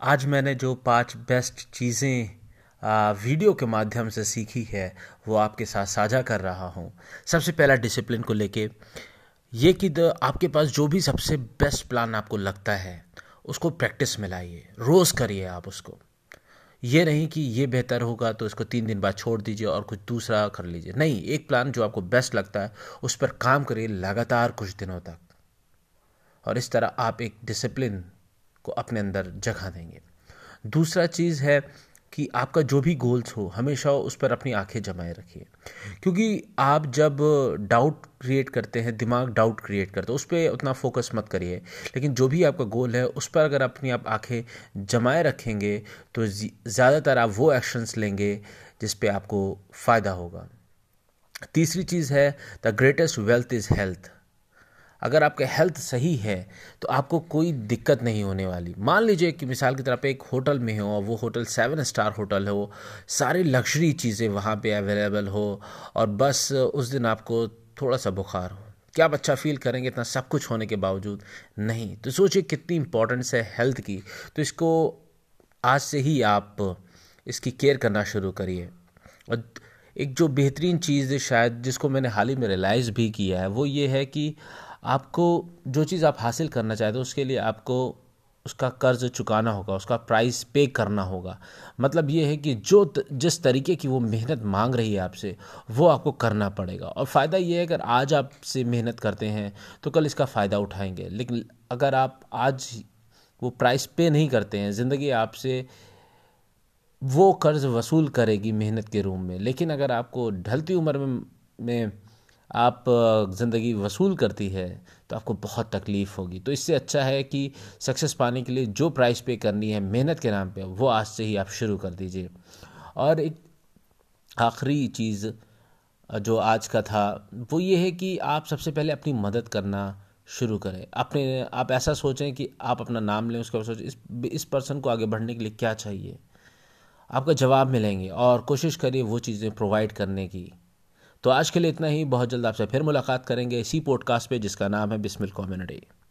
आज मैंने जो पाँच बेस्ट चीज़ें वीडियो के माध्यम से सीखी है, वो आपके साथ साझा कर रहा हूँ। सबसे पहला डिसिप्लिन को लेके, ये कि आपके पास जो भी सबसे बेस्ट प्लान आपको लगता है, उसको प्रैक्टिस में लाइए। रोज़ करिए आप उसको। ये नहीं कि ये बेहतर होगा तो इसको तीन दिन बाद छोड़ दीजिए और कुछ दूसरा कर लीजिए। नहीं, एक प्लान जो आपको बेस्ट लगता है, उस पर काम करिए लगातार कुछ दिनों तक। और इस तरह आप एक डिसिप्लिन को अपने अंदर जगह देंगे। दूसरा चीज़ है कि आपका जो भी गोल्स हो, हमेशा उस पर अपनी आँखें जमाए रखिए। क्योंकि आप जब डाउट क्रिएट करते हैं, दिमाग डाउट क्रिएट करते हैं, उस पर उतना फोकस मत करिए। लेकिन जो भी आपका गोल है, उस पर अगर अपनी आप आँखें जमाए रखेंगे तो ज़्यादातर आप वो एक्शंस लेंगे, जिस पे आपको फ़ायदा होगा। तीसरी चीज़ है the greatest wealth is health अगर आपका हेल्थ सही है तो आपको कोई दिक्कत नहीं होने वाली। मान लीजिए कि मिसाल की तरह पे एक होटल में हो और वो होटल सेवन स्टार होटल हो, सारी लग्जरी चीज़ें वहाँ पे अवेलेबल हो, और बस उस दिन आपको थोड़ा सा बुखार हो। क्या आप अच्छा फील करेंगे इतना सब कुछ होने के बावजूद? नहीं। तो सोचिए कितनी इंपॉर्टेंस है हेल्थ की। तो इसको आज से ही आप इसकी केयर करना शुरू करिए। और एक जो बेहतरीन चीज़ शायद जिसको मैंने हाल ही में रियलाइज़ भी किया है, वो ये है कि आपको जो चीज़ आप हासिल करना चाहते हो, उसके लिए आपको उसका कर्ज चुकाना होगा, उसका प्राइस पे करना होगा। मतलब ये है कि जो जिस तरीके की वो मेहनत मांग रही है आपसे, वो आपको करना पड़ेगा। और फ़ायदा ये है, अगर आज आपसे मेहनत करते हैं तो कल इसका फ़ायदा उठाएँगे। लेकिन अगर आप आज वो प्राइस पे नहीं करते हैं, ज़िंदगी आपसे वो कर्ज वसूल करेगी मेहनत के रूम में। लेकिन अगर आपको ढलती उम्र में में आप ज़िंदगी वसूल करती है तो आपको बहुत तकलीफ़ होगी। तो इससे अच्छा है कि सक्सेस पाने के लिए जो प्राइस पे करनी है, मेहनत के नाम पे, वो आज से ही आप शुरू कर दीजिए। और एक आखिरी चीज़ जो आज का था, वो ये है कि आप सबसे पहले अपनी मदद करना शुरू करें। अपने, आप ऐसा सोचें कि आप अपना नाम लें, उसके बाद सोचें, इस इस पर्सन को आगे बढ़ने के लिए क्या चाहिए? आपका जवाब मिलेंगे और कोशिश करिए वो चीज़ें प्रोवाइड करने की। तो आज के लिए इतना ही। बहुत जल्द आपसे फिर मुलाकात करेंगे इसी पॉडकास्ट पे जिसका नाम है बिस्मिल कम्युनिटी।